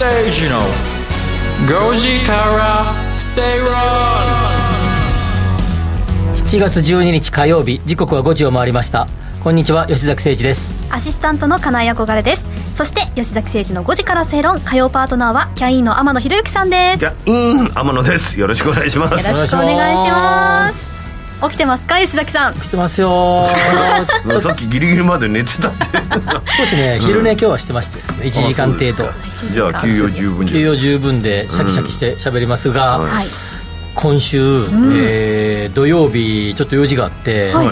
吉崎誠二の5時から正論7月12日火曜日時刻は5時を回りました。こんにちは吉崎誠二です。アシスタントの金井憧れです。そして吉崎誠二の5時から正論火曜パートナーはキャインの天野博之さんです。よじゃうん天野です。よろしくお願いします。ろしくお願いします起きてますか？吉崎さん。来てますよ。さっきギリギリまで寝てたって。少しね昼寝今日はしてましてですね。1時間程度。じゃあ休養十分休養十分でシャキシャキして喋りますが、うんはい。今週、えー土曜日ちょっと用事があって、はい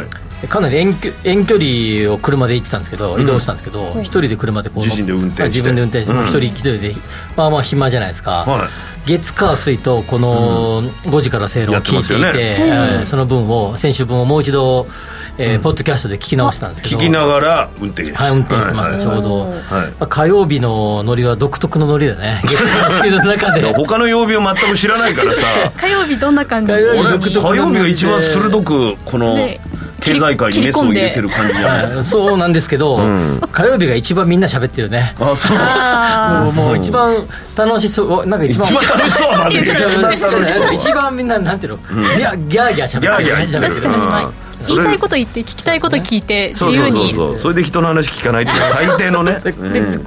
かなり遠距遠距離を車で行ってたんですけど、移動したんですけど一人で車でこう自身で運転して。はい自分で運転して、もう一人一人でまあまあ暇じゃないですか、は月火水とこの5時から正論を聞いていて、てね。えーその分を先週分をもう一度、えーポッドキャストで聞き直したんですけど。聞きながら運転はい、運転してました、はい。ちょうど、はい。まあ火曜日のノリは独特のノリだね。月火水の中で。他の曜日を全く知らないからさ。火曜日どんな感じ？火曜日が一番鋭くこのね経済界にメスを入れてる感じじゃない？はいそうなんですけど、火曜日が一番みんな喋ってるね。あそう。あもうもう一番楽しそうなんか一番一番楽しそう。一番楽しそうね一番みんななんていうの、ギャギャーギャー喋ってるギャーギャー言ってる。喋ってる。確かに、言いたいこと言って聞きたいこと聞いて自そうそうそう。由に。そうそれで人の話聞かないっていう最低のね。で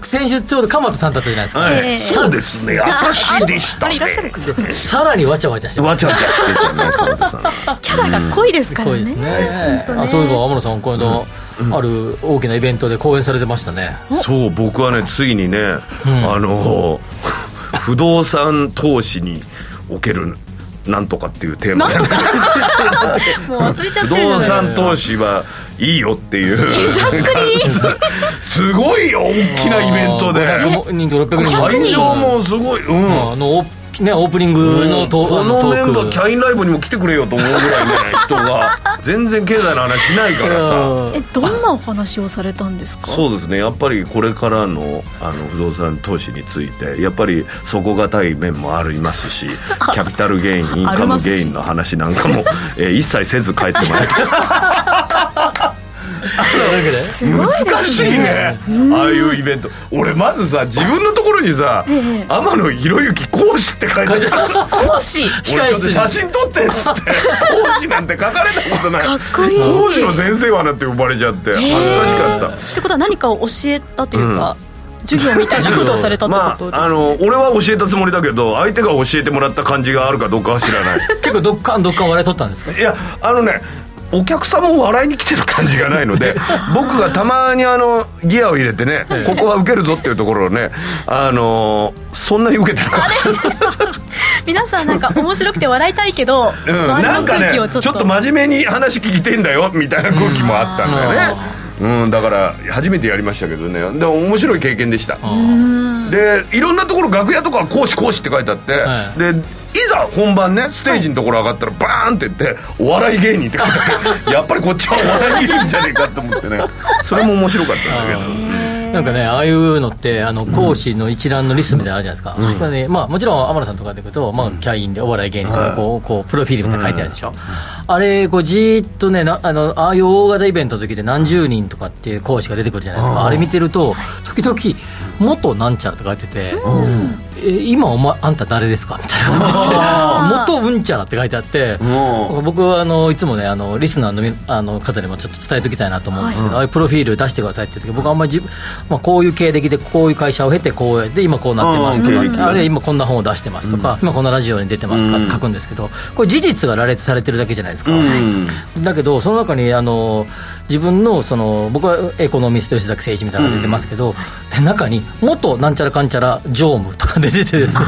先週ちょうど鎌田さんだったじゃないですか、そうですね。私でしたね。あれいらっしゃるか？さらにわちゃわちゃしてわちゃわちゃしてたね久保田さんキャラが濃いですからね。た濃いですね。あそういえば天野さんこの間、ある大きなイベントで講演されてましたね。そう僕はねついにね、あの 不動産投資におけるなんとかっていうテーマ。で、ね、もう忘れちゃっ不てるじゃ動産投資はいいよっていう。ざっくり。すごいよ大きなイベントで。500人と600人。会場もすごいうん。あのオーね、オープニングのト,、こあのトのメンバークーキャインライブにも来てくれよと思うぐらいね人が 全然経済の話しないからさ。えどんなお話をされたんですか？そうですねやっぱりこれからのあの不動産投資についてやっぱり底堅い面もありますし キャピタルゲインインカムゲインの話なんかも、えー一切せず帰ってもらいたい難しいね。ああいうイベント。俺まずさ自分のところにさ「天野博之講師」って書いてある。講師。俺ちょっと写真撮ってっつって 講師なんて書かれたことない。講師の先生はなって呼ばれちゃって恥ずかしかった。ってことは何かを教えたというか、授業みたいなことをされたってまことですね、ああの俺は教えたつもりだけど相手が教えてもらった感じがあるかどうかは知らない。結構どっかんどっかん笑い取ったんですか？いやあのねお客さんも笑いに来てる感じがないので 僕がたまにあのギアを入れてねここは受けるぞっていうところをねあのそんなに受けてなかった。皆さんなんか面白くて笑いたいけど、うん、なんかねちょっと。真面目に話聞きてんだよみたいな空気もあったんだよね。うん、だから初めてやりましたけどね。でも面白い経験でした。でいろんなところ楽屋とかは講師講師って書いてあって、はい。でいざ本番ねステージのところ上がったらバーンって言って「お笑い芸人」って書いてあって やっぱりこっちはお笑い芸人じゃねえかと思ってね。それも面白かったんだけど。なんかねああいうのってあの講師の一覧のリストみたいなのあるじゃないですか、これねまあ、もちろん天野さんとかでいくと、まあ、キャインでお笑い芸人とかこうこうプロフィールみたいなの書いてあるでしょ、あれこうじーっとねなあのああいう大型イベントの時で何十人とかっていう講師が出てくるじゃないですか。あれ見てると時々「元なんちゃら」って書いてて「え今お前あんた誰ですか?」みたいな感じで「元うんちゃら」って書いてあって僕はあのいつもねあのリスナーのみあの方にもちょっと伝えておきたいなと思うんですけど、ああいうプロフィール出してくださいって言う時僕あんまりまあ、こういう経歴でこういう会社を経てこうやって今こうなってますとか、あるいは今こんな本を出してますとか、今こんなラジオに出てますとかって書くんですけどこれ事実が羅列されてるだけじゃないですか、だけどその中にあの自分のその僕はエコノミスト吉崎誠一みたいなのが出てますけど、で中に元なんちゃらかんちゃら常務とか出ててですね。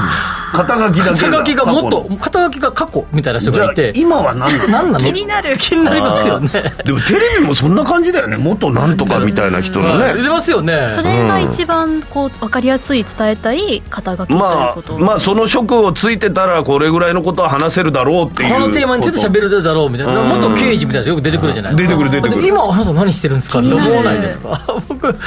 肩書きだけ肩書きが元肩書きが過去みたいな人じゃあがいて今は何なの？何なの？気になる気になりますよね。でもテレビもそんな感じだよね。元なんとかみたいな人のね。出ますよね。それが一番こう分かりやすい伝えたい肩書きというまあこと、まあその職をついてたらこれぐらいのことは話せるだろうっていうこのテーマについて喋るだろうみたいな。うん。元刑事みたいな人よく出てくるじゃないですか。出てくる出てくる。で今あなた何してるんですか？って思わないですか？僕で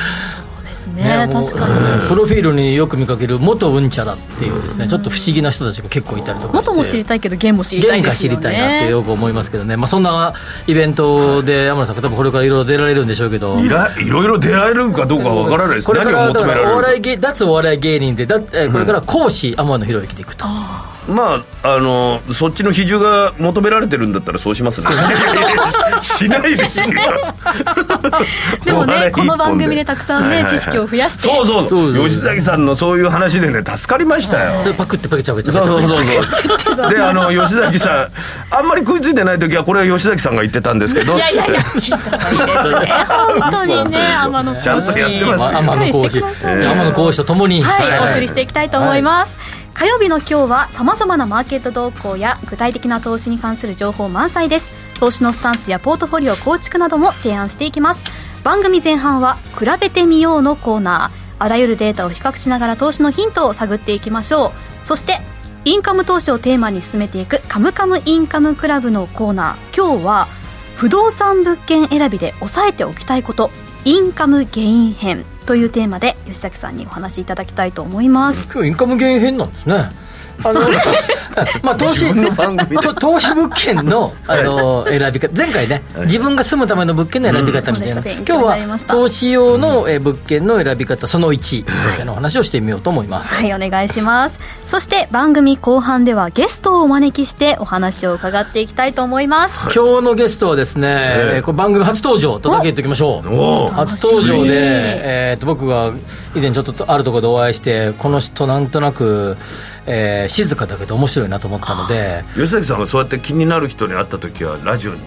すね確かに。プロフィールによく見かける元うんちゃらっていうですねちょっと不思議な人たちが結構いたりとか元も知りたいけど現も知りたい現が知りたいなってよく思いますけどね、まあ、そんなイベントで山田さん多分これからいろいろ出られるんでしょうけど。いらいろいろ出会えるかどうかわからないですこれから何を求められる。お笑い芸脱お笑い芸人でだえこれから講師天野博之でいくと、まああのそっちの比重が求められてるんだったらそうしますね。しないですよ。でもねこの番組でたくさんねはいはいはい。知識を増やして。そうそう。そうそう吉崎さんのそういう話でね助かりましたよ。でパクってパクっちゃうそううそうそうそう。であの吉崎さんあんまり食いついてない時はこれは吉崎さんが言ってたんですけどいやいやいや。聞いたいいですね本当にね天野ちゃんとやってます。よ天野講師。天野講師とともに。はい、お送りしていきたいと思います、火曜日の今日はさまざまなマーケット動向や具体的な投資に関する情報満載です。投資のスタンスやポートフォリオ構築なども提案していきます。番組前半は「比べてみよう」のコーナー。あらゆるデータを比較しながら投資のヒントを探っていきましょう。そしてインカム投資をテーマに進めていく「カムカムインカムクラブ」のコーナー。今日は不動産物件選びで押さえておきたいこと。インカムゲイン編。というテーマで吉崎さんにお話しいただきたいと思います、今日インカム減編なんですね。あの まあ投資投資物件のあの選び方。前回ね自分が住むための物件の選び方みたいな、今日は投資用のえー物件の選び方その1みたいなお話をしてみようと思います、はい、お願いします。そして番組後半ではゲストをお招きしてお話を伺っていきたいと思います。今日のゲストはですね、えーこれ番組初登場とだけ言っておきましょう。お初登場で、えー、と僕が以前ちょっとあるところでお会いしてこの人なんとなく、えー静かだけど面白いなと思ったので吉崎さんがそうやって気になる人に会った時はラジオに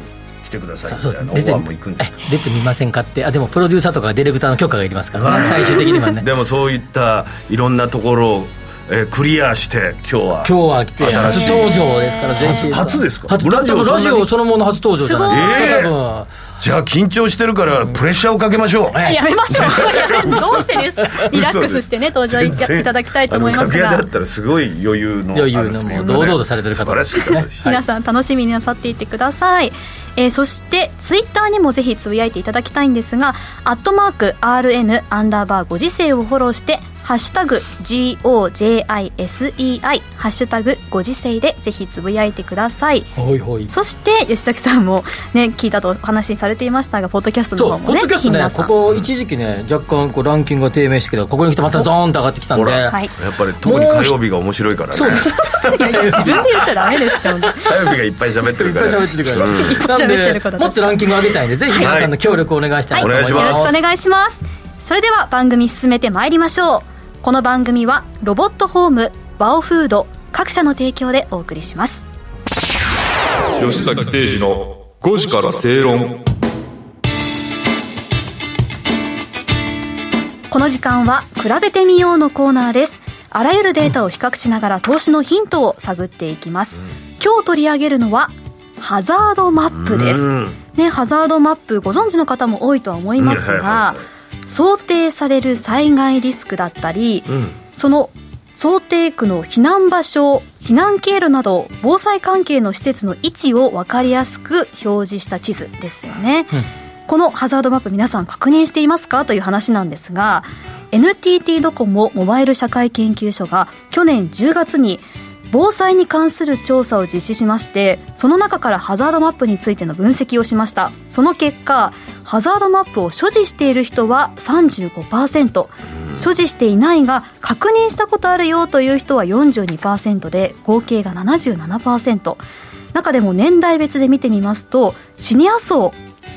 来てくださいみたいなオ出てファーも行くんです出てみませんかって。あでもプロデューサーとかディレクターの許可がいりますからね。最終的にはね。でもそういったいろんなところを、えークリアして今日は今日は来て初登場ですからぜひ。初初ですか？初ラジオラジオそのもの初登場じゃないですか、すごい多分じゃあ緊張してるからプレッシャーをかけましょう。え やめましょう。どうしてです？かリラックスしてね、登場いただきたいと思いますが。あの楽屋だ。ったらすごい余裕の余裕のもうね堂々とされてる方素晴らしい方です皆さん楽しみになさっていってください、えーそしてツイッターにもぜひつぶやいていただきたいんですが「アットマーク #RN アンダーバーご時世」をフォローして「ハッシュタグ #GOJISEI」ハッシュタグご時世でぜひつぶやいてください。そして吉崎さんもね聞いたとお話しされていましたがポッドキャストの方もねポッドキャストねここ一時期ね若干こうランキングが低迷してけどここに来てまたゾーンと上がってきたんで、はい。やっぱり特に火曜日が面白いからね。そう。ですいやいや自分で言っちゃダメですって火曜日がいっぱい喋ってるから。いっぱい喋ってるから、うん。なん喋ってるでからもっとランキング上げたいんでぜひ皆さんの協力をお願いしたいと思います、はいお願いします。よろしくお願いします。それでは番組進めてまいりましょうこの番組はロボットホームワオフード各社の提供でお送りします。吉崎誠二の5時から正論。この時間は比べてみようのコーナーです。あらゆるデータを比較しながら投資のヒントを探っていきます。今日取り上げるのはハザードマップです。うん。ね、ハザードマップご存知の方も多いとは思いますうんはいはいがは想定される災害リスクだったり、うん。その想定区の避難場所避難経路など防災関係の施設の位置を分かりやすく表示した地図ですよね、このハザードマップ皆さん確認していますか？という話なんですが NTT ドコモモバイル社会研究所が去年10月に防災に関する調査を実施しましてその中からハザードマップについての分析をしました。その結果ハザードマップを所持している人は35%所持していないが確認したことあるよという人は42%で合計が77%中でも年代別で見てみますとシニア層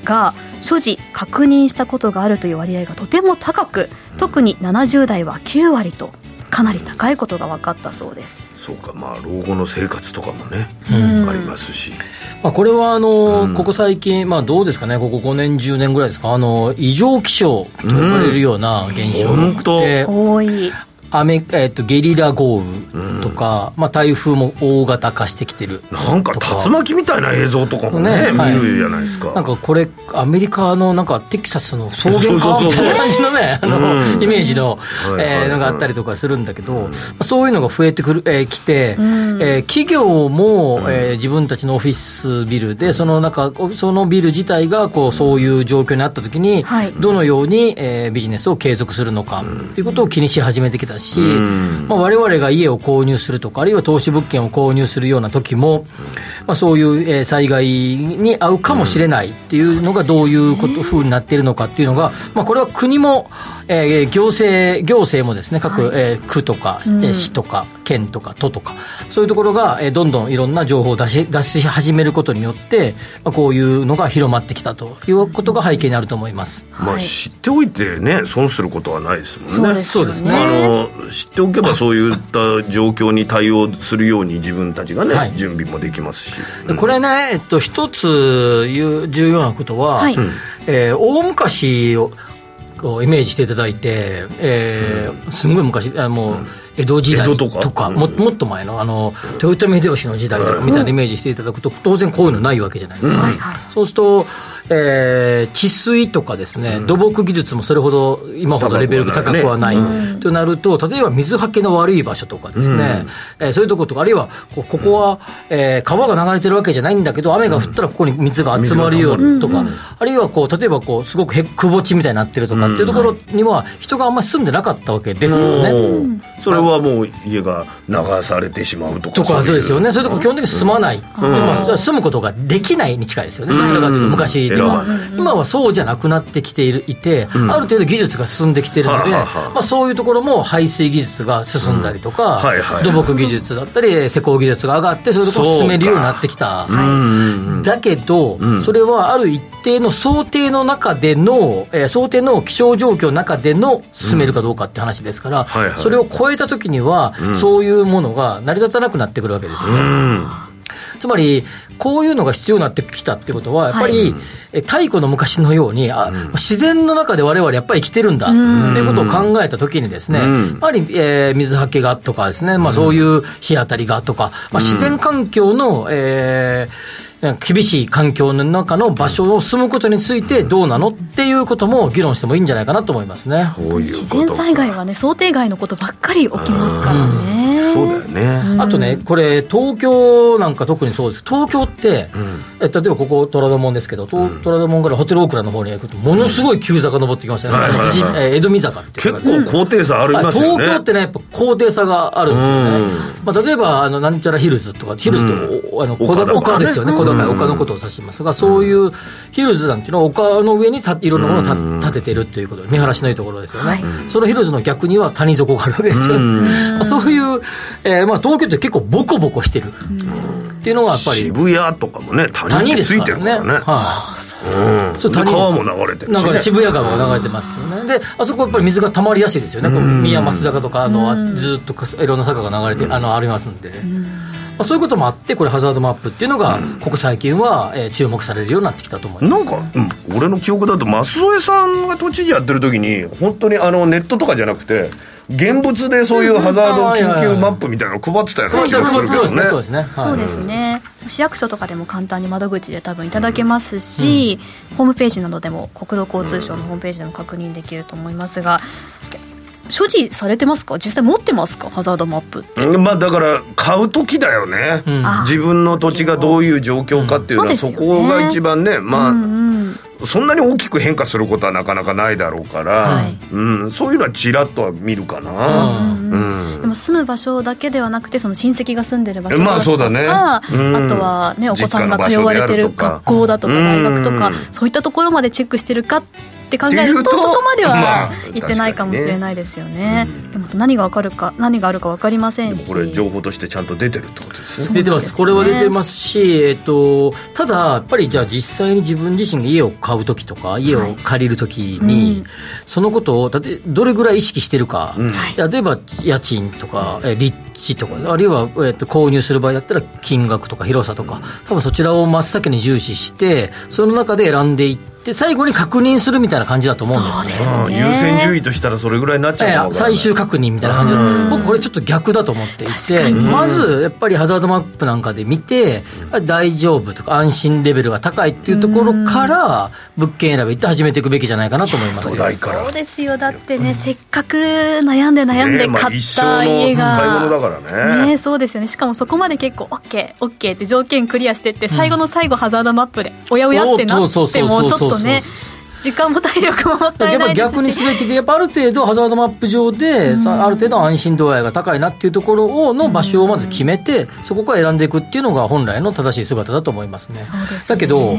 が所持確認したことがあるという割合がとても高く特に70代は9割とかなり高いことが分かったそうです。そうかまあ老後の生活とかもね、ん。ありますし。まあ、これはあの、うん。ここ最近、まあ、どうですかね、ここ5年、10年ぐらいですか、あの異常気象と呼ばれるような現象本当。で、多い雨、えー、とゲリラ豪雨とか、まあ、台風も大型化してきてる。なんか竜巻みたいな映像とかもねねはい。見るじゃないですか。なんかこれ、アメリカのなんかテキサスの草原か？みたいな感じのね、あのうん。イメージの、はいはいはい。えーのがあったりとかするんだけど、まあそういうのが増えてくる、えーきて、えー企業も、えー自分たちのオフィスビルで、その中、そのビル自体がこうそういう状況にあったときに、はい。どのように、えービジネスを継続するのかということを気にし始めてきたし、ん。まあ、我々が家を購入するとか、あるいは投資物件を購入するような時も、まあ、そういうえー災害に遭うかもしれないっていうのがどういうこと、ふうになっているのかっていうのが、まあ、これは国も、えー行政、行政もですね、各、えー区とか、えー市とか、県とか、都とか、そういうところが、えーどんどんいろんな情報を出し出し始めることによって、まあ、こういうのが広まってきたということが背景にあると思います。まあ、知っておいてね損することはないですもんね。そうです。よね。あの知っておけばそういった状況に対応するように自分たちがね、はい。準備もできますし、でこれね、えっと、一つ重要なことは、はい。えー大昔をこうイメージしていただいて、えーすんごい昔あもう江戸時代とか？とかうん。ももっと前のあの豊臣秀吉の時代とかみたいなイメージしていただくと当然こういうのないわけじゃないですか、はいはい。そうすると、えー治水とかですね、土木技術もそれほど今ほどレベルが高くはない。となると、例えば水はけの悪い場所とかですね、えーそういうところとか、あるいはこここは、えー川が流れてるわけじゃないんだけど、雨が降ったらここに水が集まるよとか、あるいはこう例えばこうすごくへくぼ地みたいになってるとかっていうところには、人があんまり住んでなかったわけですよね。それはもう家が流されてしまうとかとかそうですよね。ね、そういうとこ基本的に住まない、でまあ、住むことができないに近いですよね、どちらかというと、昔では。選ば。今はそうじゃなくなってきているいて、ある程度技術が進んできているので、まあ、そういうところも排水技術が進んだりとか、土木技術だったり、施工技術が上がって、そういうところを進めるようになってきた。だけど、それはある一定の想定の中での、えー想定の気象状況の中での進めるかどうかって話ですから、はいはい。それを超えたときには、そういうものが成り立たなくなってくるわけですよ。ね。うんつまり、こういうのが必要になってきたってことは、やっぱり、え太古の昔のように、あ自然の中で我々やっぱり生きてるんだっていうことを考えたときにですね、うん。やっぱり、えー水はけがとかですね、まあ、そういう日当たりがとか、まあ、自然環境の、えー厳しい環境の中の場所を住むことについてどうなのっていうことも議論してもいいんじゃないかなと思いますね。そういう自然災害はね想定外のことばっかり起きますからねそうだよね、あとね、これ、東京なんか特にそうです、東京って、え例えばここ、虎ノ門ですけど、と虎ノ門からホテルオークラの方に行くと、ものすごい急坂登ってきましたね、はいはいはい。江戸見坂っていう結構高低差ありあますよね。東京ってね、やっぱ高低差があるんですよね。まあ、例えば、あの、なんちゃらヒルズとか、ヒルズってお、あの、小丘とかね。丘ですよね、小高い丘のことを指しますが、そういうヒルズなんていうのは丘の上にたいろんなものをた建ててるっていうことで、見晴らしのいいところですよね。そのヒルズの逆には谷底があるわけですよ。まあ そういう、えーまあ、東京って結構ボコボコしてる。っていうのがやっぱり。渋谷とかもね谷ってついてるからね。らね。はい。うんそう川も流れてるなんかね、し、渋谷川が流れてますよね。で、あそこやっぱり水が溜まりやすいですよね。こう宮益坂とか、あの、ずっとかいろんな坂が流れて、あの、ありますんで。まあ、そういうこともあって、これハザードマップっていうのが、ここ最近は、えー注目されるようになってきたと思います。なんか、うん、俺の記憶だと舛添さんが都知事やってる時に本当にあのネットとかじゃなくて現物でそういうハザード緊急マップみたいなの配ってたような気がするけどね。そうですね、市役所とかでも簡単に窓口で多分いただけますし、ホームページなどでも国土交通省のホームページでも確認できると思いますが、所持されてますか？実際持ってますか？ハザードマップって。うん。まあだから買う時だよね、ん。自分の土地がどういう状況かっていうのは、うんそこが一番ね。まあ、うんそんなに大きく変化することはなかなかないだろうから、はい。うん、そういうのはちらっとは見るかな、うんでも住む場所だけではなくてその親戚が住んでる場所だとか、まあそうだね。うん。あとはねお子さんが通われてる学校だとか大学とかうん。そういったところまでチェックしてるかって考えるとそこまでまはあ行ってないかもしれないですよね,、でも何がわかるか何があるか分かりませんし。これ情報としてちゃんと出てるってことですね。出てます、これは出てますし、えっと、ただ、やっぱりじゃあ、実際に自分自身が家を買うときとか、家を借りるときに、うん。そのことをたてどれぐらい意識してるか、例えば家賃とか、え立地地とかあるいは、えー、と購入する場合だったら金額とか広さとか多分そちらを真っ先に重視してその中で選んでいってで最後に確認するみたいな感じだと思うんですね。そうですね。優先順位としたらそれぐらいになっちゃうの最終確認みたいな感じで僕これちょっと逆だと思っていてまずやっぱりハザードマップなんかで見て大丈夫とか安心レベルが高いっていうところから物件選びって始めていくべきじゃないかなと思います。そうですよ。だってね、せっかく悩んで悩んでねまあ買っ一生た家の買いが、物だからね。ねそうですよね。しかもそこまで結構 OKOK って条件クリアしてって最後の最後ハザードマップでおやおやってなってもちょっとね時間も体力ももったいないですし。逆にすべきで、やっぱある程度、ハザードマップ上で、さある程度安心度合いが高いなっていうところをの場所をまず決めて、そこから選んでいくっていうのが本来の正しい姿だと思いますね。すね。だけど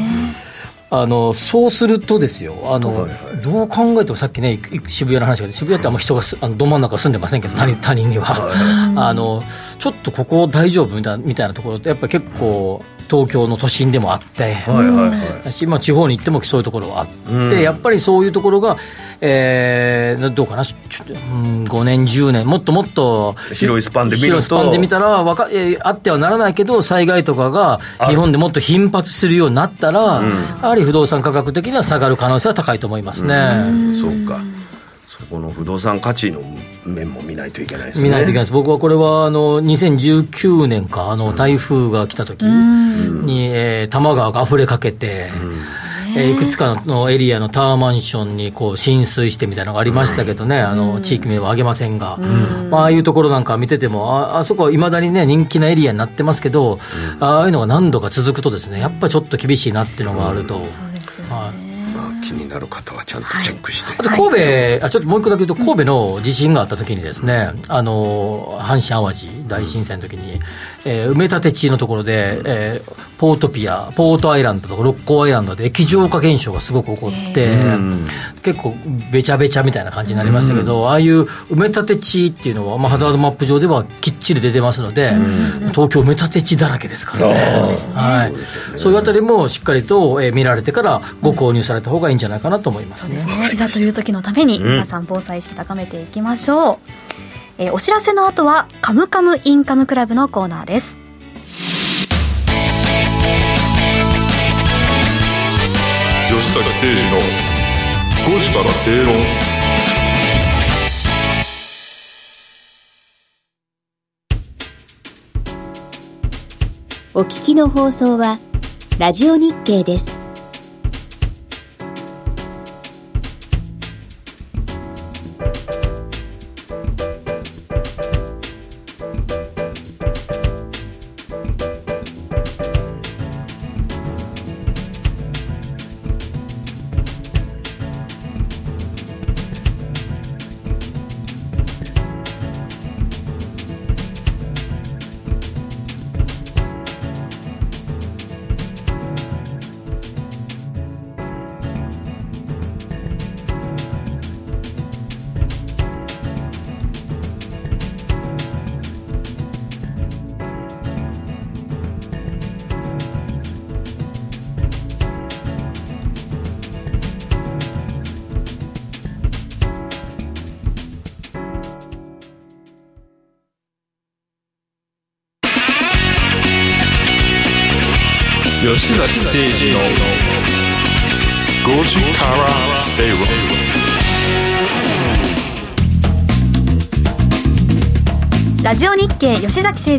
あのそうするとですよあの、はいはい。どう考えてもさっきねい渋谷の話が渋谷ってあんま人がすあのど真ん中住んでませんけど他人他人には、あのちょっとここ大丈夫みたいなみたいなところってやっぱり結構東京の都心でもあって、はいはいはい。まあ、地方に行ってもそういうところはあって、うん。やっぱりそういうところが、えー、どうかな、ちょうん、5年、10年、もっともっと広いスパンで見ると。広いスパンで見たらわか、えーあってはならないけど、災害とかが日本でもっと頻発するようになったら、やはり不動産価格的には下がる可能性は高いと思いますね。そうか。そこの不動産価値の面も見ないといけないですね。見ないといけないです、僕はこれはあの2019年か、あの台風が来た時に、えー多摩川が溢れかけて、えーいくつかのエリアのタワーマンションにこう浸水してみたいなのがありましたけどね、あの地域名は挙げませんが、まあああいうところなんか見てても、ああそこはいまだにね、人気なエリアになってますけど、ああいうのが何度か続くとですね、やっぱりちょっと厳しいなっていうのがあると。そうですよね、はい。まあ、気になる方はちゃんとチェックして、あと神戸、あちょっともう一個だけ言うと、神戸の地震があった時にですね、あの阪神・淡路大震災の時に、えー埋め立て地のところで、えーポートピア、ポートアイランドとか六甲アイランドで液状化現象がすごく起こって、結構べちゃべちゃみたいな感じになりましたけど、ああいう埋め立て地っていうのは、まあ、ハザードマップ上ではきっちり出てますので、東京埋め立て地だらけですからね。はい、そういうあたりもしっかりと、えー見られてからご購入された方がいいんじゃないかなと思いますね。そうですね、いざという時のために皆さん防災意識高めていきましょう、えーお知らせの後は「カムカムインカムクラブ」のコーナーです吉崎誠二の5時から正論お聞きの放送はラジオ日経です。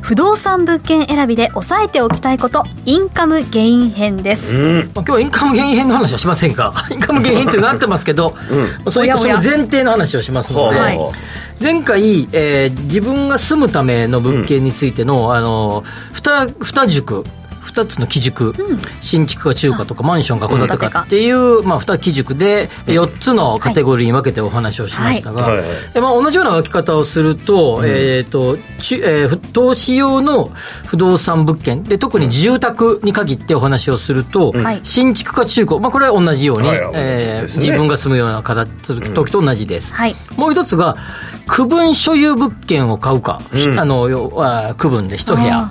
不動産物件選びで押さえておきたいことインカムゲイン編です、まあ今日はインカム減編の話はしませんが、インカム減編ってなってますけど、そういったその前提の話をしますので、はい。前回、えー自分が住むための物件についての、あの、二、二軸、2つの基軸、新築か中華とかマンションか戸建てかっていう、まあ、2基軸で4つのカテゴリーに分けてお話をしましたが、はい。はい。えまあ、同じような分け方をすると,、えーとちえーふ投資用の不動産物件。で特に住宅に限ってお話をすると、はい。新築か中古、まあ、これは同じように、はいはい。えーね。自分が住むような形時と同じです、はい。もう一つが区分所有物件を買うか、あの要は区分で一部屋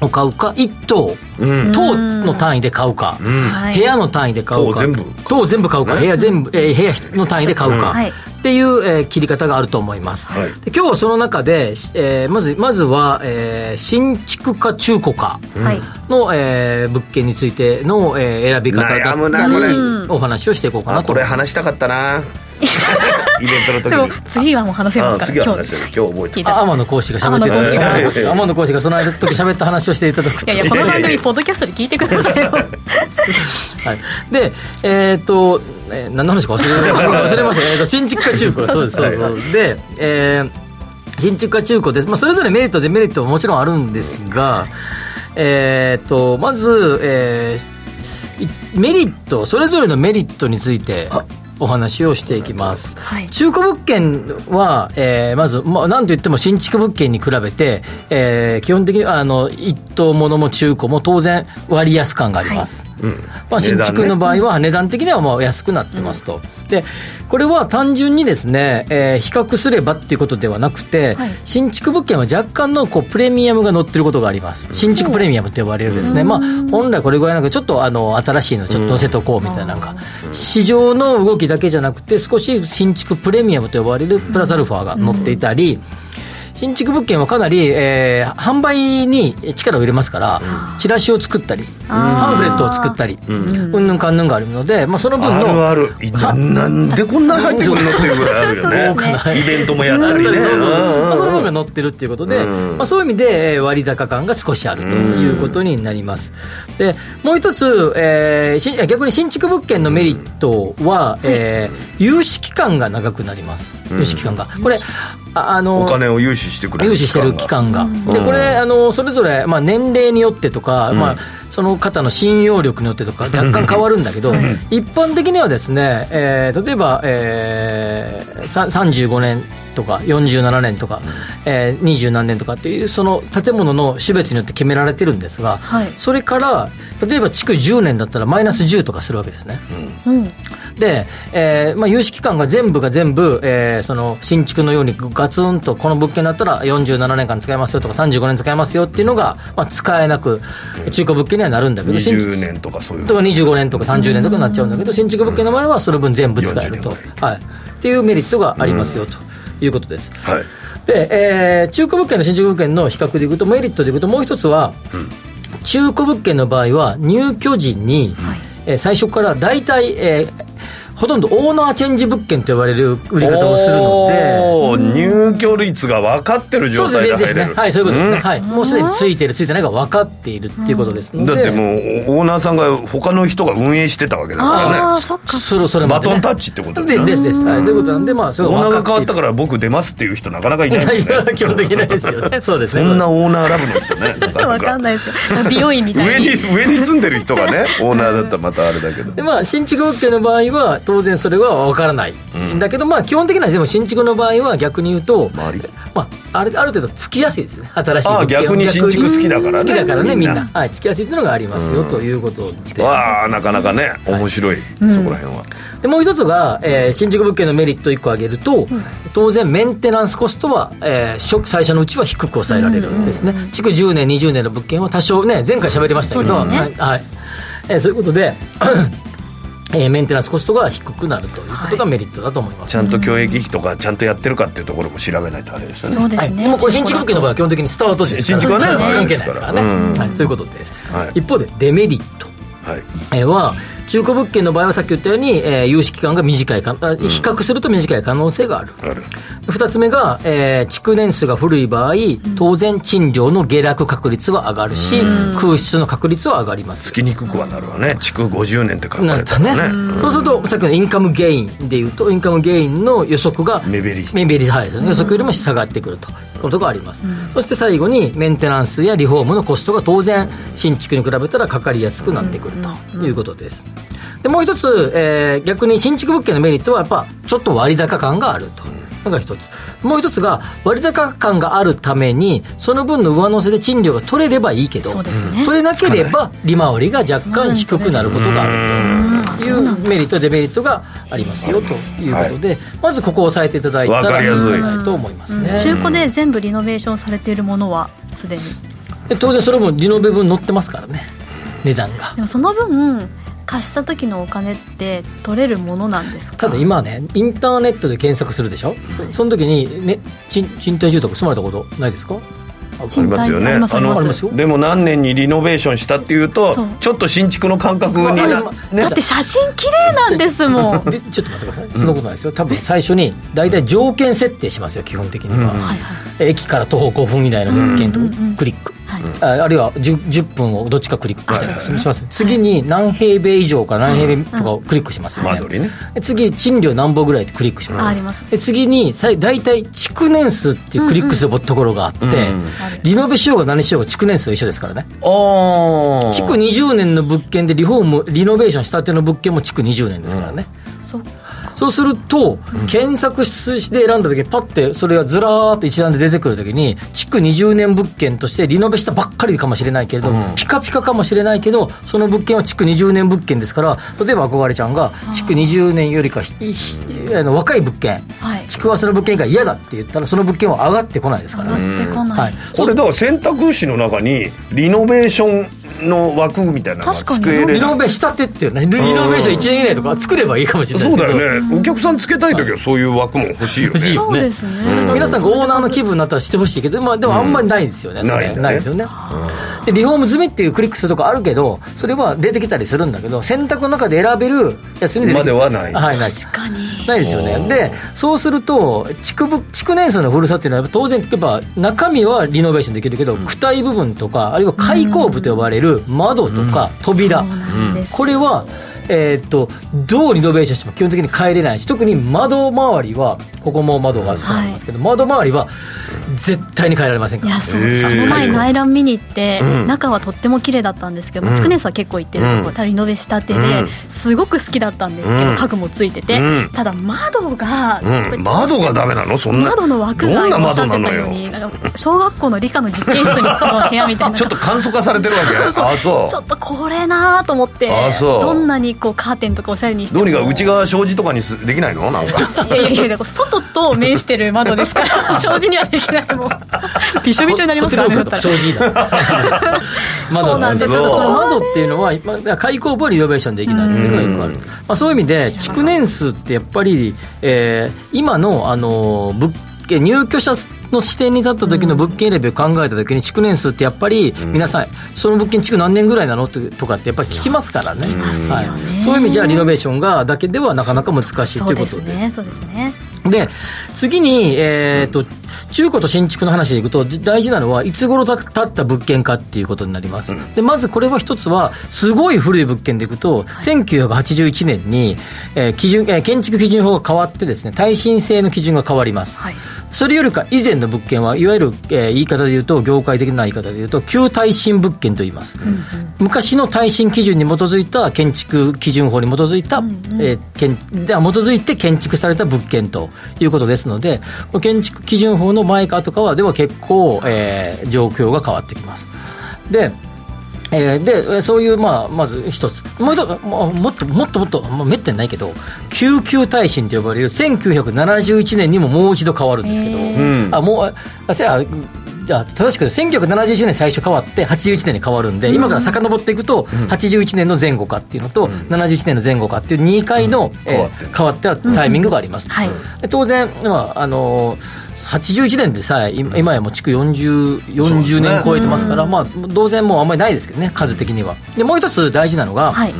を買うか。一棟、棟の単位で買うか、はい部屋の単位で買うか。棟全部。棟全部買うか、部屋全部、えー部屋の単位で買うか、はい。っていう、えー切り方があると思います、はい。で今日はその中で、えーまずまずは、えー新築か中古かはい。の、えー物件についての、えー選び方だったりお話をしていこうかなとあこれ話したかったな イベントの時でもに次はもう話せますあから次は話せる。今日覚えてる。あ天野講師が喋ってる天野講師が。その間時喋った話をしていただくいやいやこの番組ポッドキャストで聞いてくださいよ。はい、で、えっ、と、えー何の話か忘れ忘れました、えーと新築か中古、そうです、そう。です、そうでえー新築か中古です、まあ、それぞれメリット、デメリットももちろんあるんですが、えっ、と、まず、えーいメリット、それぞれのメリットについて、お話をしていきます。はい中古物件は、えーまず、まあ、なんといっても新築物件に比べて、えー基本的にあの一棟ものも中古も当然割安感があります。まあ、新築の場合は値段的にはもう安くなってますと、でこれは単純にですね、えー比較すればっていうことではなくて、はい。新築物件は若干のこうプレミアムが乗ってることがあります、新築プレミアムと呼ばれるですね、まあ、本来これぐらいなんかちょっとあの新しいのちょっと乗せとこうみたいななんか、市場の動きだけじゃなくて少し新築プレミアムと呼ばれるプラスアルファが乗っていたり、新築物件はかなり、えー販売に力を入れますから、チラシを作ったり、パンフレットを作ったり、うん。ぬんかんぬんがあるので、まあ、その分あるの。ある。いななんでこんな入ってくるのっていうぐらいあるよね。そうかなイベントもやったりね。そうそう。まあ、その分がうん乗ってるっていうことで、うん。まあ、そういう意味でえー割高感が少しあるということになります。でもう一つ、えーし逆に新築物件のメリットは、えー融資期間が長くなります、融資期間が。これああのお金を融資してくれる融資してる期間が、でこれあの、それぞれ、まあ、年齢によってとか、まあ、その方の信用力によってとか、若干変わるんだけど、一般的にはですね、えー例えば、えー、さ35年とか、47年とか、えー、20何年とかっていう、その建物の種別によって決められてるんですが、はい。それから、例えば築10年だったら、マイナス10とかするわけですね。うん。で、えーまあ、融資期間が全部が全部、えーその新築のようにガツンとこの物件だったら47年間使えますよとか35年使えますよっていうのが、まあ、使えなく中古物件にはなるんだけど新築20年とかそういう。とか25年とか30年とかになっちゃうんだけど新築物件の場合はその分全部使えると、40年はい、っていうメリットがありますよということです。はい。で、えー中古物件と新築物件の比較でいくと、メリットでいくと、もう一つは、中古物件の場合は、入居時に、えー最初から大体、えーほとんどオーナーチェンジ物件と呼ばれる売り方をするので。入居率が分かってる状そう態で入れるですね。はい、そういうことですね。んはい。もうすでについてる、ついてないが分かっているっていうことですので。だってもうオーナーさんが他の人が運営してたわけだからあねあそっかそれそれまで、ね、バトンタッチってことですですです。はい、そういうことなんで、まあ、それオーナーが変わったかから僕出ますっていう人なかなかいないもんねいや基本的にないですよね。そうですね。そんなオーナーラブの人ね なかわなかかんないですよ美容院みた上いにに上に住んでる人がねオーナーだったらまたあれだけどでまあ、新築物件の場合は当然それは分からない、だけど、まあ、基本的にはでも新築の場合は逆に言うと、まあ、あるある程度つきやすいですね。新しいああ物件逆に新築好きだからね。好きだからねみんな。はい、つきやすいっていうのがありますよ、ということです。わあなかなかね面白い、そこら辺は。でもう一つが、えー新築物件のメリット1個挙げると、当然メンテナンスコストは、えー初最初のうちは低く抑えられるんですね、築10年20年の物件は多少ね前回喋りましたけど。はい。はい。えーそういうことでえーメンテナンスコストが低くなるということがメリットだと思います、ちゃんと教育費とかちゃんとやってるかっていうところも調べないとあれですよね。はい、そうですね、でもこれ新築物件の場合は基本的にスタート時ですから。新築はねはい関係ないですからね、うん。はい、そういうことです、はい。一方でデメリット。はい。えーは中古物件の場合はさっき言ったように、えー融資期間が短いか、あ比較すると短い可能性がある、ある。二つ目が、えー築年数が古い場合当然賃料の下落確率は上がるし、空室の確率は上がります。つきにくくはなるわね。築50年って書かなるとれたらね。ねそうするとさっきのインカムゲインでいうとインカムゲインの予測が目減り。目減りはいですよね予測よりも下がってくるとことがあります、そして最後にメンテナンスやリフォームのコストが当然新築に比べたらかかりやすくなってくるということです、でもう一つ、えー逆に新築物件のメリットはやっぱちょっと割高感があるとのが一つ。もう一つが割高感があるためにその分の上乗せで賃料が取れればいいけどね。取れなければ利回りが若干低くなることがあると。いうメリットデメリットがありますよということで、まずここを押さえていただいたらい。いいと思いますね、中古で全部リノベーションされているものはすでに。で当然それもリノベ分載ってますからね。値段が。でもその分貸した時のお金って取れるものなんですか？ただ今ねインターネットで検索するでしょ、そその時に、ね、賃賃貸住宅住まれたことないですか？ありますよね。ありますあります。ありますよ。でも何年にリノベーションしたっていうとちょっと新築の感覚にな、あね。だって写真綺麗なんですもん。でちょっと待ってください。そんなことないですよ。多分最初に大体条件設定しますよ基本的には、はいはい。駅から徒歩5分以内の物件とうんうんうん。クリック、はいああるいは 10, 10分をどっちかクリックしたりします、次に何平米以上から何平米とかをクリックしますよね、間取りね。で次賃料何本ぐらいってクリックしますあありますで次に大体築年数っていうクリックするところがあって、リノベしようが何しようが築年数は一緒ですからね。築20年の物件でリフォームリノベーションしたての物件も築20年ですからね、そうそうすると、検索して選んだ時にパッてそれがずらーっと一覧で出てくる時に築20年物件としてリノベしたばっかりかもしれないけれど、ピカピカかもしれないけどその物件は築20年物件ですから例えば憧れちゃんが築20年よりかひひあの若い物件はい。築わせの物件が嫌だって言ったらその物件は上がってこないですからね、上がってこない、はい、これだから選択肢の中にリノベーションの枠みたいなのが確かに。作れる。リノベしたてっていうねリノベーション1年以内とか作ればいいかもしれないそうだよねお客さんつけたい時はそういう枠も欲しいよね。欲しいよね。そうですね、皆さんがオーナーの気分になったらしてほしいけど、まあ、でもあんまりないですよね、それ。ないんだね。ないですよね、でリフォーム済みっていうクリックするとこあるけどそれは出てきたりするんだけど選択の中で選べるやつに出てきまではない。はいない。確かに。ないですよね。でそうすると築部築年数の古さっていうのは当然やっぱ中身はリノベーションできるけど、躯体部分とかあるいは開口部と呼ばれる窓とか扉、これはえーっとどうリノベーションしても基本的に変えれないし特に窓周りはここも窓がそうなんですけど、窓周りは絶対に変えられませんから。いやそうこの前内覧見に行って、中はとっても綺麗だったんですけど、築年数は結構行ってるところ、リノベしたてで、うん。すごく好きだったんですけど、うん。家具もついてて、うん。ただ窓が、うん。窓がダメなの？そんな。窓の枠がどんな今おっしゃってた窓なのよ。小学校の理科の実験室の部屋みたいなちょっと簡素化されてるわけ。あそう。ちょっとこれなと思ってどんなにこうカーテンとかおしゃれにしても。どうにか内側障子とかにすできないの？なんか。いやいやいや外と面してる窓ですから。障子にはできないもうびしょびしょになりますからね。だったら正直な窓そうなんです。ただその窓っていうのは、まあ、開口部はリノベーションできない。っていうのがよくある、まあ、そういう意味で築年数ってやっぱり、えー今の、あの物件入居者の視点に立った時の物件選びを考えた時に築年数ってやっぱり皆さんその物件築何年ぐらいなのととかってやっぱり聞きますからね。はい、そういう意味じゃリノベーションがだけではなかなか難しいとそいううことです。ですね。そうですねで次に、えー、と中古と新築の話でいくと大事なのはいつ頃た建った物件かっていうことになります、でまずこれは一つはすごい古い物件でいくと、1981年に、えー基準えー建築基準法が変わってですね耐震性の基準が変わります、はい。それよりか以前の物件はいわゆる、えー言い方で言うと業界的な言い方で言うと旧耐震物件と言います、昔の耐震基準に基づいた建築基準法に基づいた、えー建では基づいて建築された物件ということですので建築基準法の前か後かはでは結構、えー状況が変わってきます。でえーでえーそういう、まあ、まず一つ。もう一つももっともっともっと、まあ、めったにないけど救急耐震と呼ばれる1971年にももう一度変わるんですけど、んあもうあせやあ正しく言うと1971年最初変わって81年に変わるんで、今から遡っていくと、81年の前後かっていうのと、71年の前後かっていう2回の、えー変わってる。変わったタイミングがあります、はい。で当然、まああのー81年でさえ今今やもう築 40, 40年超えてますから、まあ、当然もうあんまりないですけどね数的には。でもう一つ大事なのが、はい、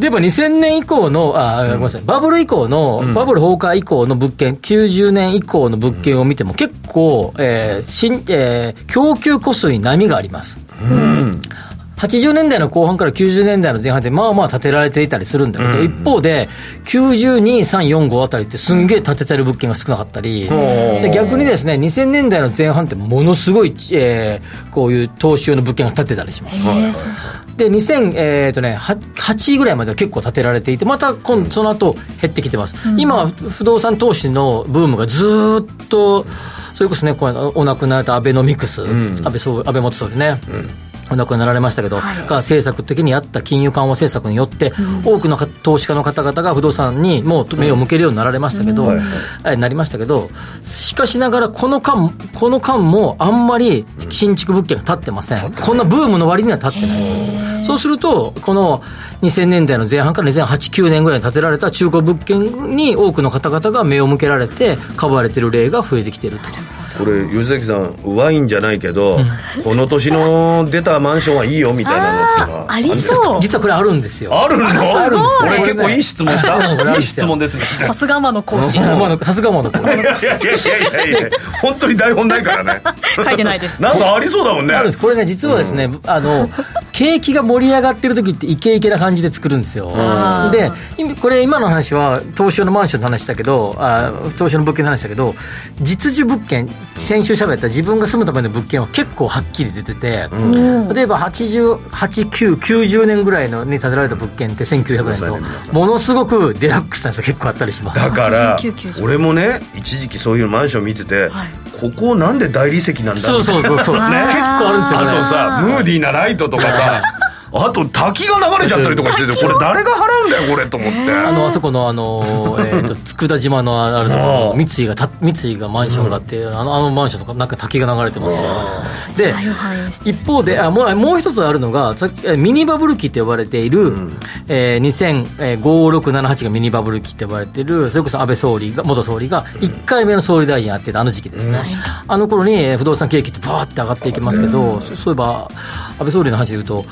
例えば2000年以降の、あ、ごめんなさい、バブル以降の、バブル崩壊以降の物件、90年以降の物件を見ても結構、えー新えー供給個数に波があります。80年代の後半から90年代の前半ってまあまあ建てられていたりするんだけど、一方で92、3、4、5あたりってすんげえ建ててる物件が少なかったり、で逆にですね、2000年代の前半ってものすごい、えーこういう投資用の物件が建ってたりします。で、2000、えっ、とね、は8ぐらいまでは結構建てられていて、また今その後減ってきてます。今、不動産投資のブームがずーっと、それこそね、これお亡くなられたアベノミクス、安倍総安倍元総理ね。お亡くなられましたけど、が政策的にやった金融緩和政策によって、多くのか投資家の方々が不動産にもう目を向けるようになられましたけど、えなりましたけど、しかしながら、この間、この間もあんまり新築物件が建ってません。こんなブームの割には建ってないです。よ。そうすると、この2000年代の前半から2008、9年ぐらいに建てられた中古物件に多くの方々が目を向けられて、買われてる例が増えてきてると。これ吉崎さんワインじゃないけど、この年の出たマンションはいいよみたいなのってのはありそう。実はこれあるんですよ。あるの？あるんですよ俺結構いい質問した。いい質問ですねさすが天野講師。まあさすがもの子。いやいやいやいやいや。本当に台本ないからね。書いてないです。なんかありそうだもんね。あるんです。これね、実はですね、あの、景気が盛り上がってる時ってイケイケな感じで作るんですよ。で、今これ今の話は、東証のマンションの話だけど、あ東証の物件の話だけど、実需物件、先週喋った自分が住むための物件は結構はっきり出てて、例えば88、9、90年ぐらいのに建てられた物件って1900年と、ものすごくデラックスなやつが結構あったりします。だから89 90俺もね一時期そういうマンション見てて、ここなんで大理石なんだそうそうそうそう。結構あるんですよ、これ。あとさムーディーなライトとかさあと滝が流れちゃったりとかしててこれ誰が払うんだよこれと思って。あのあそこのあの、えー、と佃島のあるところ三井がた三井がマンションがあって、あのあのマンションとかなんか滝が流れてますよ。で一方であもうもう一つあるのがさっきえミニバブル期って呼ばれている、えー、205678がミニバブル期って呼ばれているそれこそ安倍総理が元総理が1回目の総理大臣やってたあの時期ですね、あの頃にえー不動産景気ってバーって上がっていきますけど、そそういえば安倍総理の話でいうと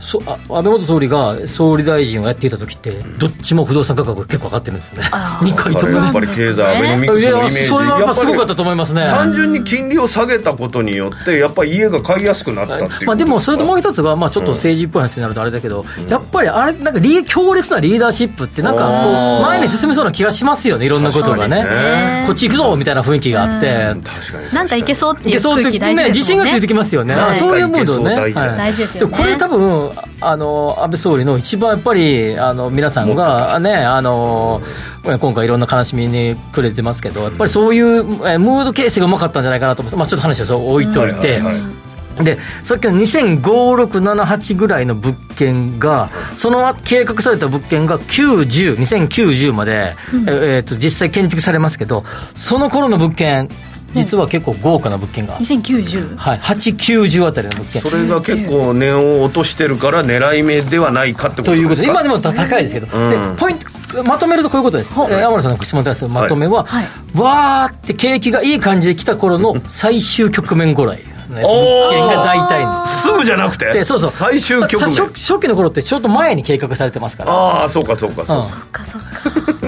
そあ安倍元総理が総理大臣をやっていた時って、どっちも不動産価格が結構上がってるんですよね、2回ともやっぱり経済アベノミクスのイメージそれはやっぱすごかったやと思いますね。単純に金利を下げたことによってやっぱり家が買いやすくなったっていうまあ、でもそれともう一つが、まあ、ちょっと政治っぽい話になるとあれだけど、やっぱりあれ、なんかリー強烈なリーダーシップって、なんかこう前に進みそうな気がしますよね、いろんなことがね、こっち行くぞみたいな雰囲気があって、確かになんかいけそうっていういけそうって空気大事ね、ですもんね自信がついてきますよね、はいそういうムードね、大事だはい。大事ですよね。これ多分あの安倍総理の一番やっぱりあの皆さんがねあの今回いろんな悲しみにくれてますけどやっぱりそういうえムード形成がうまかったんじゃないかなと思って、まあ、ちょっと話はそう置いといて。はいはいはい。でさっきの205678ぐらいの物件が、その計画された物件が90、2090まで、ええーと実際建築されますけど、その頃の物件、実は結構豪華な物件が、2090はい、8、90あたりの物件。そ。れが結構値を落としてるから狙い目ではないかってことということで、ですか今でも高いですけど、うん。でポイント、まとめるとこういうことです、えー天野さんの質問に対するまとめは、はい。わーって景気がいい感じで来た頃の最終局面ぐらいのやつ、おー。物件が大体んです。すぐじゃなくて？でそうそう。最終局面。さ初初期の頃ってちょっと前に計画されてますから。ああそうかそうか。そうか、うんそっかそっ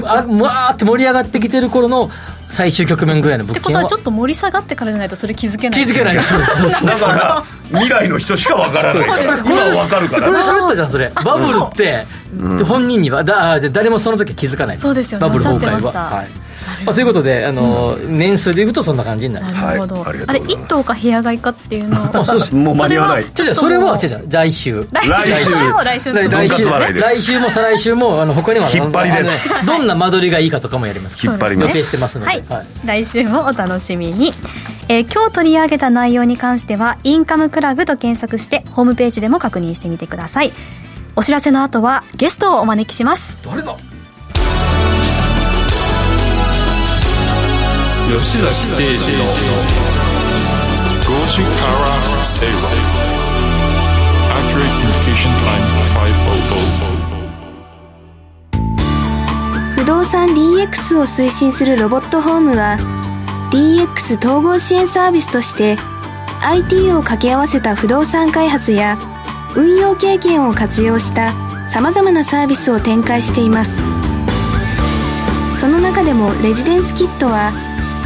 か。あわーって盛り上がってきてる頃の最終局面ぐらいのって物件はことはちょっと盛り下がってからじゃないとそれ気づけない。気づけない。ですそうそうそう。だから未来の人しかわからない。から今はわかるから。これな喋ったじゃんそれ。バブルって本人にはだで誰もその時は気づかない。そうですよね。バブル崩壊は。はいまあ、そういうことであの、年数でいうとそんな感じになりますなるほど、はいありがとあれうございます。一棟か部屋買いかっていうの？あそうです。もう間に合わない。それはそれは来週。来週。来週。も来週。来週も再来週もあの他にも引っ張りです。どんな間取りがいいかとかもやります引っ張ります。予定してますので、はい、来週もお楽しみに、えー今日取り上げた内容に関してはインカムクラブと検索してホームページでも確認してみてください。お知らせの後はゲストをお招きします。誰だ？吉崎誠二の5時から正論不動産 DX を推進するロボットホームは DX 統合支援サービスとして IT を掛け合わせた不動産開発や運用経験を活用した様々なサービスを展開しています。その中でもレジデンスキットは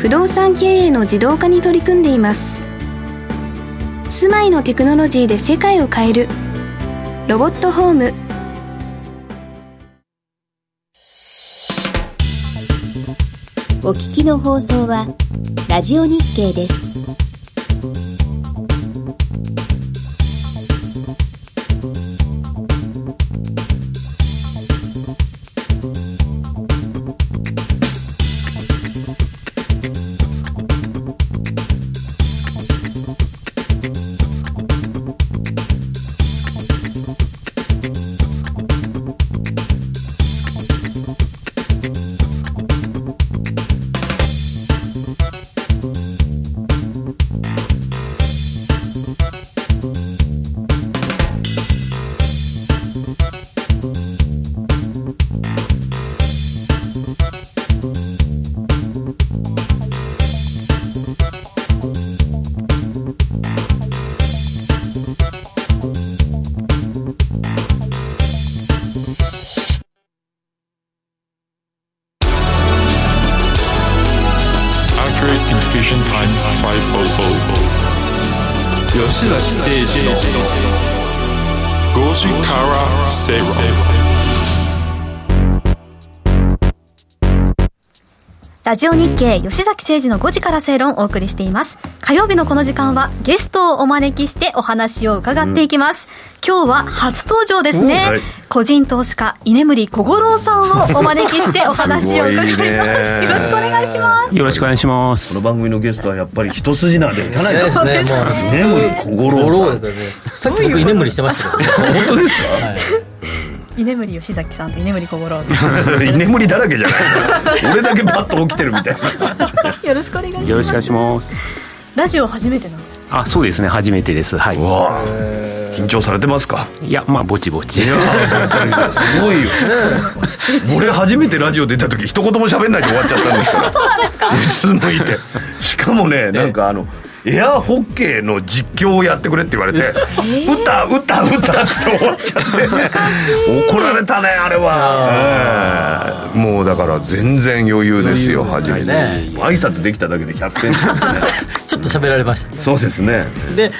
不動産経営の自動化に取り組んでいます。住まいのテクノロジーで世界を変える。ロボットホーム。お聞きの放送はラジオ日経です。吉崎誠二の5時から正ラジオ日経吉崎誠二の5時から正論をお送りしています。火曜日のこの時間はゲストをお招きしてお話を伺っていきます。今日は初登場ですね。はい個人投資家、居眠り小五郎さんをお招きしてお話を伺います。すよろしくお願いします。よろしくお願いしますこの番組のゲストはやっぱり一筋縄でいかないですね、もう。居眠り小五郎さんさっき僕居眠りしてましたよ。本当ですか、はい居眠り吉崎さんと居眠り小五郎さん。居眠りだらけじゃない。俺だけパッと起きてるみたいな。よろしくお願いします。よろしくお願いします。ラジオ初めてなんです。あそうですね。初めてです。はい。緊張されてますか？いやまあぼちぼち。すごいよ。俺初めてラジオ出た時一言も喋んないで終わっちゃったんですから。そうなんですか？いつもいて。しかもねなんかあのエアホッケーの実況をやってくれって言われて「打った打った打った」っつって終わっちゃって。怒られたねあれは、ええもうだから全然余裕ですよ初めて、ね挨拶できただけで100点。ですねちょっと喋られましたね。そうですね。で、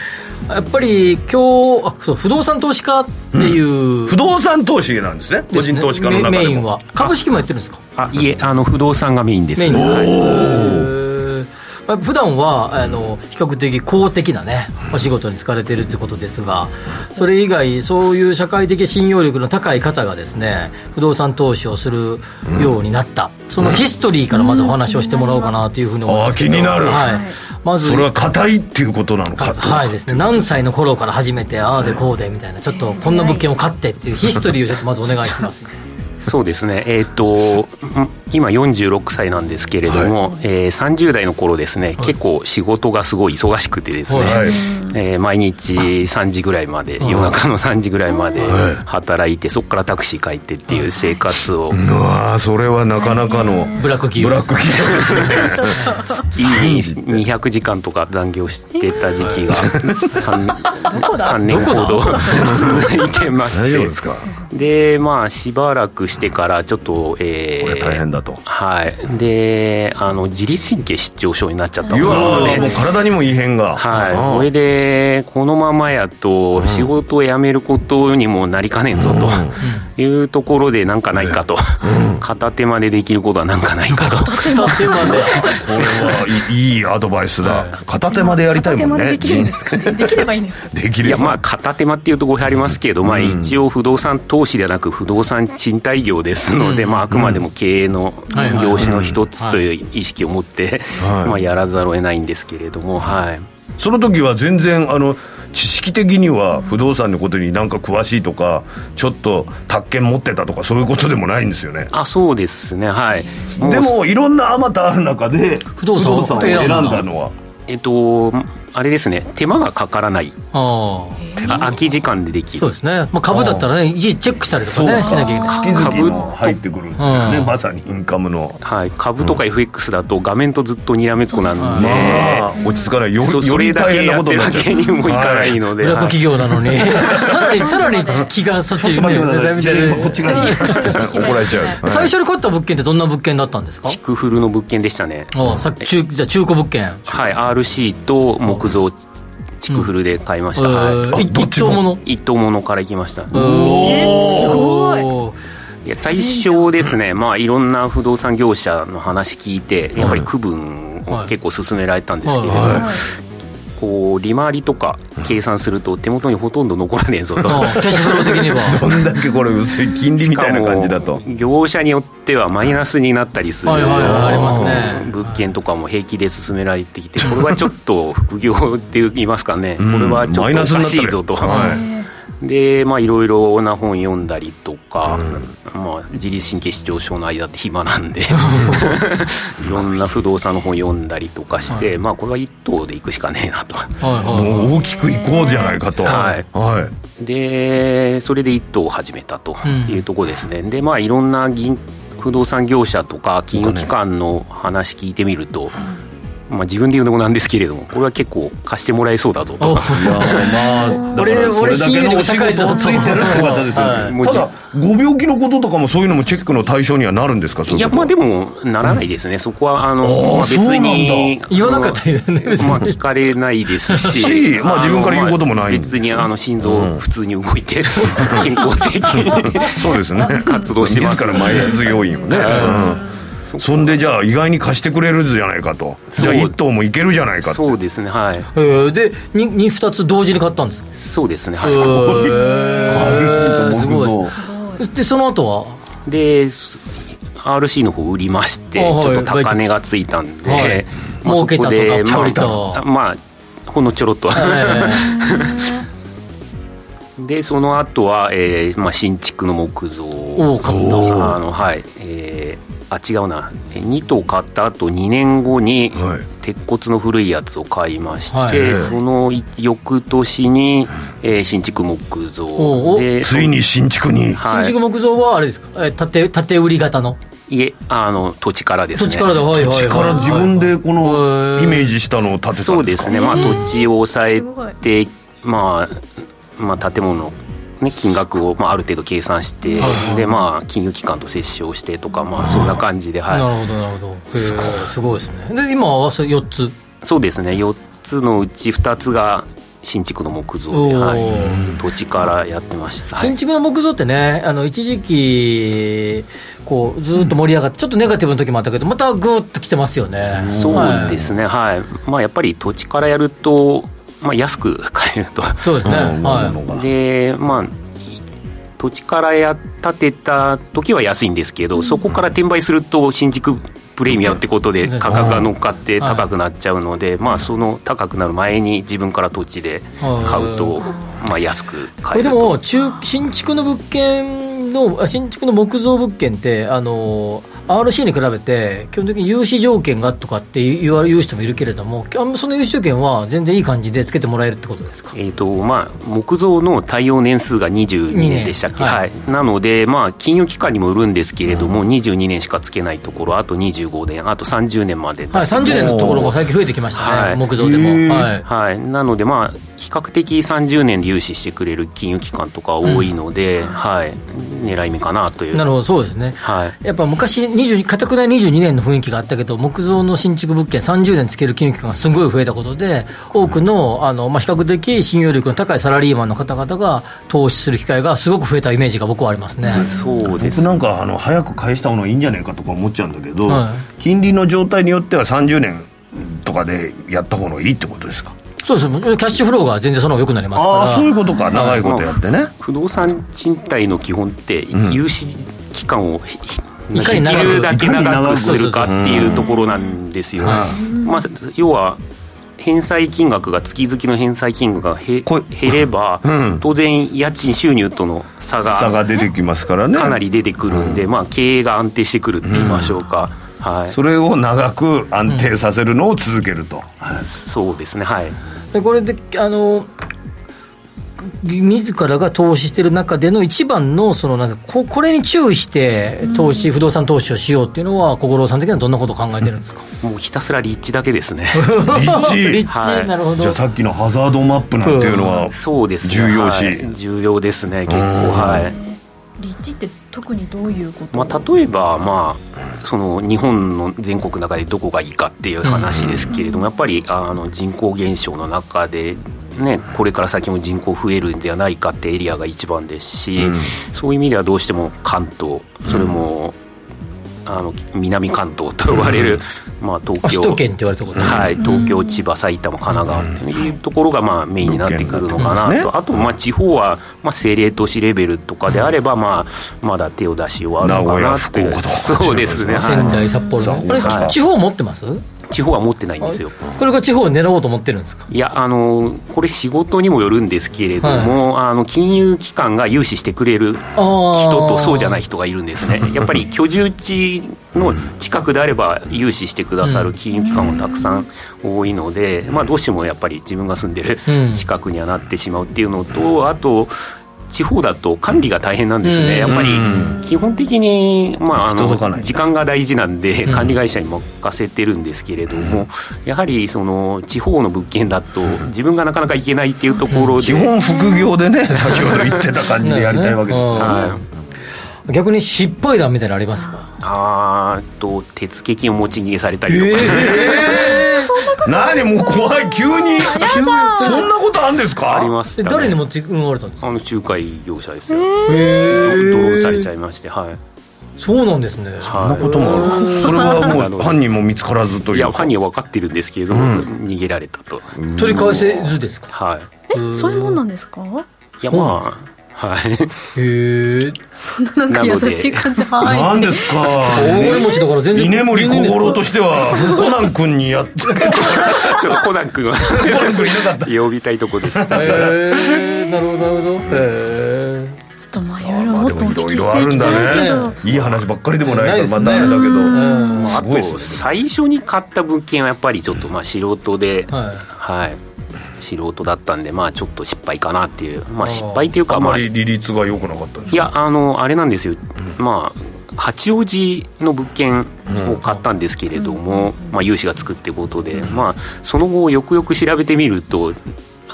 やっぱり今日、あそう、不動産投資家っていう。不動産投資なんですね。個人投資家の中でも。メメインは。株式もやってるんですか？あいえあの不動産がメインです。メインです。かはい普段はあの比較的公的なねお仕事に疲れてるってことですがそれ以外そういう社会的信用力の高い方がですね不動産投資をするようになった、そのヒストリーからまずお話をしてもらおうかなというふうに思いますけど。あー気になる。はい、まずそれは硬いっていうことなのかはいですね。何歳の頃から始めてああでこうでみたいなちょっとこんな物件を買ってっていうヒストリーをちょっとまずお願いしますそうですね。えっ、とん今46歳なんですけれども、えー30代の頃ですね、結構仕事がすごい忙しくてですね、はい。えー毎日3時ぐらいまで、夜中の3時ぐらいまではい。働いてそこからタクシー帰ってっていう生活を、うわーそれはなかなかのブラック企業ブラック企業ですね。月に200時間とか残業してた時期が 3, だ？年ほど続いてまして。大丈夫ですか？でまあしばらくしてからちょっとえこれ大変だと。はい。であの自律神経失調症になっちゃったもので。ーもう体にも異変が。はい、これでこのままやと仕事を辞めることにもなりかねんぞと。いうところでなんかないかと、片手間でできることはなんかないかと。片手間で。これはいいいいアドバイスだ。片手間でやりたいもんね。できるんですかね？できればいいんですか？できれば。いやまあ片手間っていうと語弊ありますけど、まあ、一応不動産投資ではなく不動産賃貸業ですので、まあ、あくまでも経営の業種の一つという意識を持って、はい。まあ、やらざるを得ないんですけれども、はい、その時は全然あの知識的には不動産のことになんか詳しいとかちょっと宅建持ってたとかそういうことでもないんですよね。あそうですね。はい。でもいろんなあまたある中で不動産を選んだのは？えっと、あれですね手間がかからない。ああ。空き時間でできる。そうですね、まあ、株だったらね、一時チェックしたりとかね、しなきゃいけない。月々の入ってくるんだよね、うん。まさにインカムの。はい、株とか FX だと画面とずっとにらめっこなんで、まあ落ち着かない。よより大変なれだけやってことだけにもいかないので、ブラックはい企業なのに、さらに、さらに気がそっちにこっちがいい。怒られちゃう。最初に買った物件ってどんな物件だったんですか？築古の物件でしたね。おさっき中、じゃあ中古物件。はい、RC と木造築古で買いました。えはい。一等もの？一等物？から行きました。すごい。最初ですね、まあ、いろんな不動産業者の話聞いて、やっぱり区分を結構勧められたんですけれども、はいこう利回りとか計算すると、手元にほとんど残らねえぞと。キャッシュフロー的には。どんだけこれ薄い金利みたいな感じだと。業者によってはマイナスになったりする、はいはいはいありますね。物件とかも平気で勧められてきてこれはちょっと副業って言いますかね、これはちょっとおかしいぞと。はいでまあいろいろな本読んだりとか、まあ、自律神経失調症の間って暇なんで いろんな不動産の本読んだりとかして、まあこれは一等で行くしかねえなと。はいはい。もう大きくいこうじゃないかと。はい。はい。でそれで一等を始めたというところですね、でまあいろんな銀不動産業者とか金融機関の話聞いてみると、まあ、自分で言うのもなんですけれどもこれは結構貸してもらえそうだぞと。お。いやまあだから俺俺信用力高いぞと。ですよはい。ねただご病気のこととかもそういうのもチェックの対象にはなるんですかいやまあでもならないですね、そこはあの、別に言わなかったよねまあ聞かれないですし。しまあ自分から言うこともない。まあ別にあの心臓普通に動いて、健康的に そうですね。活動してます。自らマイナス要因をね、うんそんでじゃあ意外に貸してくれるじゃないかと。じゃあ一等もいけるじゃないかと。そうですねはい。えーでにに2つ同時に買ったんですか？そうですね、はい。えーすごい。ですでその後は？で RC の方売りまして、あはい。ちょっと高値がついたんで、はい。まあ儲けたとかそこでまあまあほんのちょろっと、え でその後は、えーまあ、新築の木造。おー買った。あのはい。えーあ違うな。2棟買った後2年後にはい。鉄骨の古いやつを買いまして、はい。その翌年に、えー新築木造でついに新築に。はい。新築木造はあれですか？えー縦縦売り型の？いえあの土地からですね。土地からではいはいはい力自分でこのはいイメージしたのを建てたんですか？そうですね、まあ、土地を抑えて、まあ、まあ、建物、ね、金額を、まあ、ある程度計算して、で、まあ、金融機関と折衝してとか、まあ、そんな感じで、なるはほどなるほど。すごい。ですね。で今はそれ4つ。い。そうですね、4つのうち2つが新築の木造で、はい、土地からやってました。はい。新築の木造ってね、あの一時期、こうずっと盛り上がって、ちょっとネガティブの時もあったけど、またぐーっと来てますよね。そうですね、はい。まあ、やっぱり土地からやると、まあ、安く買えると。そうですね。うん。はい。でまあ土地からや建てた時は安いんですけど、そこから転売すると新築プレミアってことで価格が乗っかって高くなっちゃうので、まあ、その高くなる前に自分から土地で買うと、まあ、安く買えると。も中、新築の物件の、あ新築の木造物件って、あの RC に比べて、基本的に融資条件がとかって言わ言う人もいるけれども、その融資条件は全然いい感じでつけてもらえるってことですか？えーとまあ、木造の対応年数が22年でしたっけ、はい。はい。なので、まあ、金融機関にもよるんですけれども、22年しかつけないところ、あと25年、あと30年まではい、30年のところも最近増えてきましたね、はい。木造でも。はい。はい、なので、まあ、比較的30年で融資してくれる金融機関とか多いので、はい、狙い目かなという。なるほど、そうですね。はい。やっぱ昔、20かたくな22年の雰囲気があったけど、木造の新築物件30年つける金融機関がすごい増えたことで、多くのあの、まあ、比較的信用力の高いサラリーマンの方々が投資する機会がすごく増えたイメージが僕はありますね。そうです。僕なんかあの早く返した方がいいんじゃないかとか思っちゃうんだけど、は金利の状態によっては30年とかでやった方がいいってことですか？そうです。キャッシュフローが全然その方が良くなりますから。ああそういうことか。長いことやってね、不動産賃貸の基本って、融資期間をいかに長くできるだけ長くするかっていうところなんですよ。まあ、要は返済金額が月々の返済金額がへこ減れば、うん。当然家賃収入との差が差が出てきますからね。かなり出てくるんで、まあ、経営が安定してくるって言いましょうか、はい、それを長く安定させるのを続けると、うん、そうですね。はい。でこれであの自らが投資している中での一番のそのなんかここれに注意して投資、うん、不動産投資をしようっていうのは小五郎さん的にはどんなことを考えてるんですか？もうひたすら立地だけですね。立地。立地、はい、なるほど。じゃあさっきのハザードマップなんていうのはそうです、ね、重要視、はい、重要ですね結構はい。立地って特にどういうこと、まあ、例えば、まあ、その日本の全国の中でどこがいいかっていう話ですけれども、やっぱりあの人口減少の中でね、これから先も人口増えるんではないかってエリアが一番ですし、うん、そういう意味ではどうしても関東それも、あの南関東と呼ばれる、うん、まあ、東京。首都圏って言われたこと、ね、はい、東京、千葉、埼玉、神奈川っていうところがまあメインになってくるのかなと、ね、あとまあ地方はまあ政令都市レベルとかであれば、まあ、まだ手を出し終わるのかなって。いう、そうですね、仙台、札幌、これ、地方持ってます？地方は持ってないんですよ。これが地方を狙おうと思ってるんですか？いやあのこれ仕事にもよるんですけれども、はい、あの金融機関が融資してくれる人とそうじゃない人がいるんですね。やっぱり居住地の近くであれば融資してくださる金融機関もたくさん多いので、まあ、どうしてもやっぱり自分が住んでる近くにはなってしまうっていうのとあと地方だと管理が大変なんですね、やっぱり基本的に、まあ、あの時間が大事なんで、管理会社に任せてるんですけれども、やはりその地方の物件だと、自分がなかなか行けないっていうところで、基本、副業でね、先ほど言ってた感じでやりたいわけです。からね。逆に失敗談みたいなのありますか？あと手付金を持ち逃げされたりとか、えー、何もう怖い急に。そんなことあるんですか？あります、ね、誰に持ち逃れたんですか？あの仲介業者ですよ。へえドローされちゃいましてはい。そうなんですね、そんなことも。それはもう犯人も見つからずといういや犯人は分かってるんですけれども、うん、逃げられたと。取り返せずですか？はい。えそういうもんなんですか？いやまあはい。へえ。そんななんか優しい感じ。はい。なんですか。大金持ちだから全然。稲森小五郎としては、コナン君にやって。ちょっとコナン君は。コナン君いなかった。呼びたいとこでした。へえ。なるほど、なるほど。へえ。ちょっとまあいろいろもっとお聞きしていきたいけど、いい話ばっかりでもないからまあダメだけど、あと最初に買った物件はやっぱりちょっとまあ素人で、はい素人だったんで、まあ、ちょっと失敗かなっていう、まあ、失敗というか、あまり利率が良くなかったいや、あの、あれなんですよ、うん、まあ、八王子の物件を買ったんですけれども、うん、まあ、融資がつくってことで、まあ、その後、よくよく調べてみると、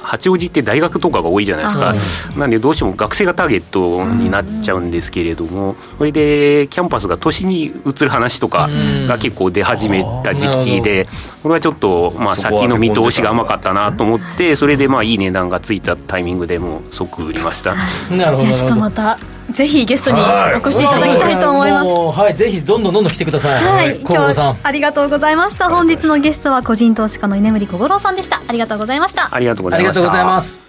八王子って大学とかが多いじゃないですか、なんでどうしても学生がターゲットになっちゃうんですけれども、それでキャンパスが都市に移る話とかが結構出始めた時期で、これはちょっとまあ先の見通しが甘かったなと思って、それでまあいい値段がついたタイミングでもう即売りました。なるほどちょっとまたぜひゲストにお越しいただきたいと思います。はい、ぜひどんどんどんどん来てください。はい、今日はありがとうございました。本日のゲストは個人投資家の居眠小五郎さんでした。ありがとうございました。ありがとうございました。とうございます。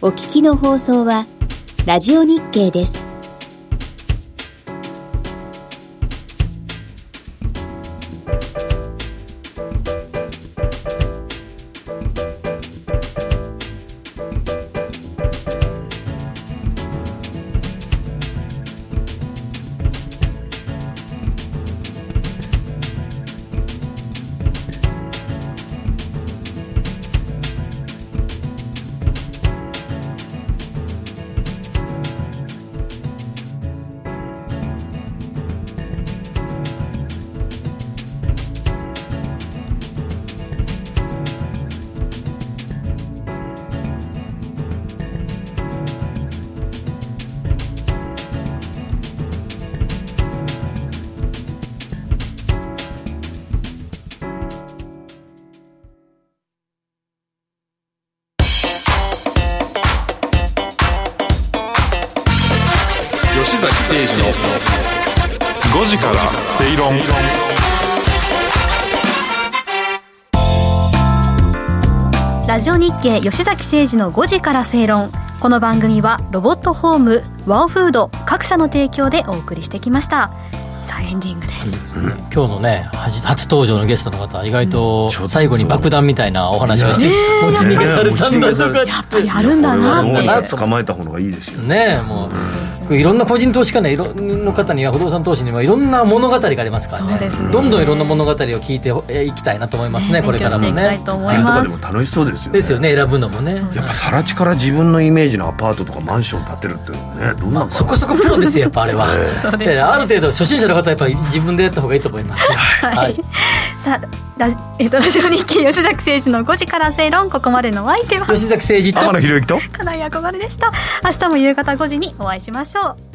お聞きの放送はラジオ日経です。経吉崎誠二の5時から正論。この番組はロボットホームワオフード各社の提供でお送りしてきました。ンディングです、今日のね初初登場のゲストの方は意外と最後に爆弾みたいなお話をして持ち逃げされたんだとかっやっぱりあるんだなって。捕まえた方がいいですよてねもう。いろんな個人投資家ねいろんな方には不動産投資にはいろんな物語がありますからね。そうですね。どんどんいろんな物語を聞いてえいきたいなと思いますねこれからもね。と思とかまです。も楽しそうですよね。ですよね選ぶのもね。やっぱ更地から自分のイメージのアパートとかマンション建てるっていうのもねどんなのか。そこそこプロですよやっぱあれは、である程度初心者の方はやっぱり自分でやった方がいいと思います。ねはい。さあラ,、えっとラジオ日記吉崎誠二の5時から正論ここまでのお相手は吉崎誠二と天野博之と。金井憧れでした。明日も夕方5時にお会いしましょう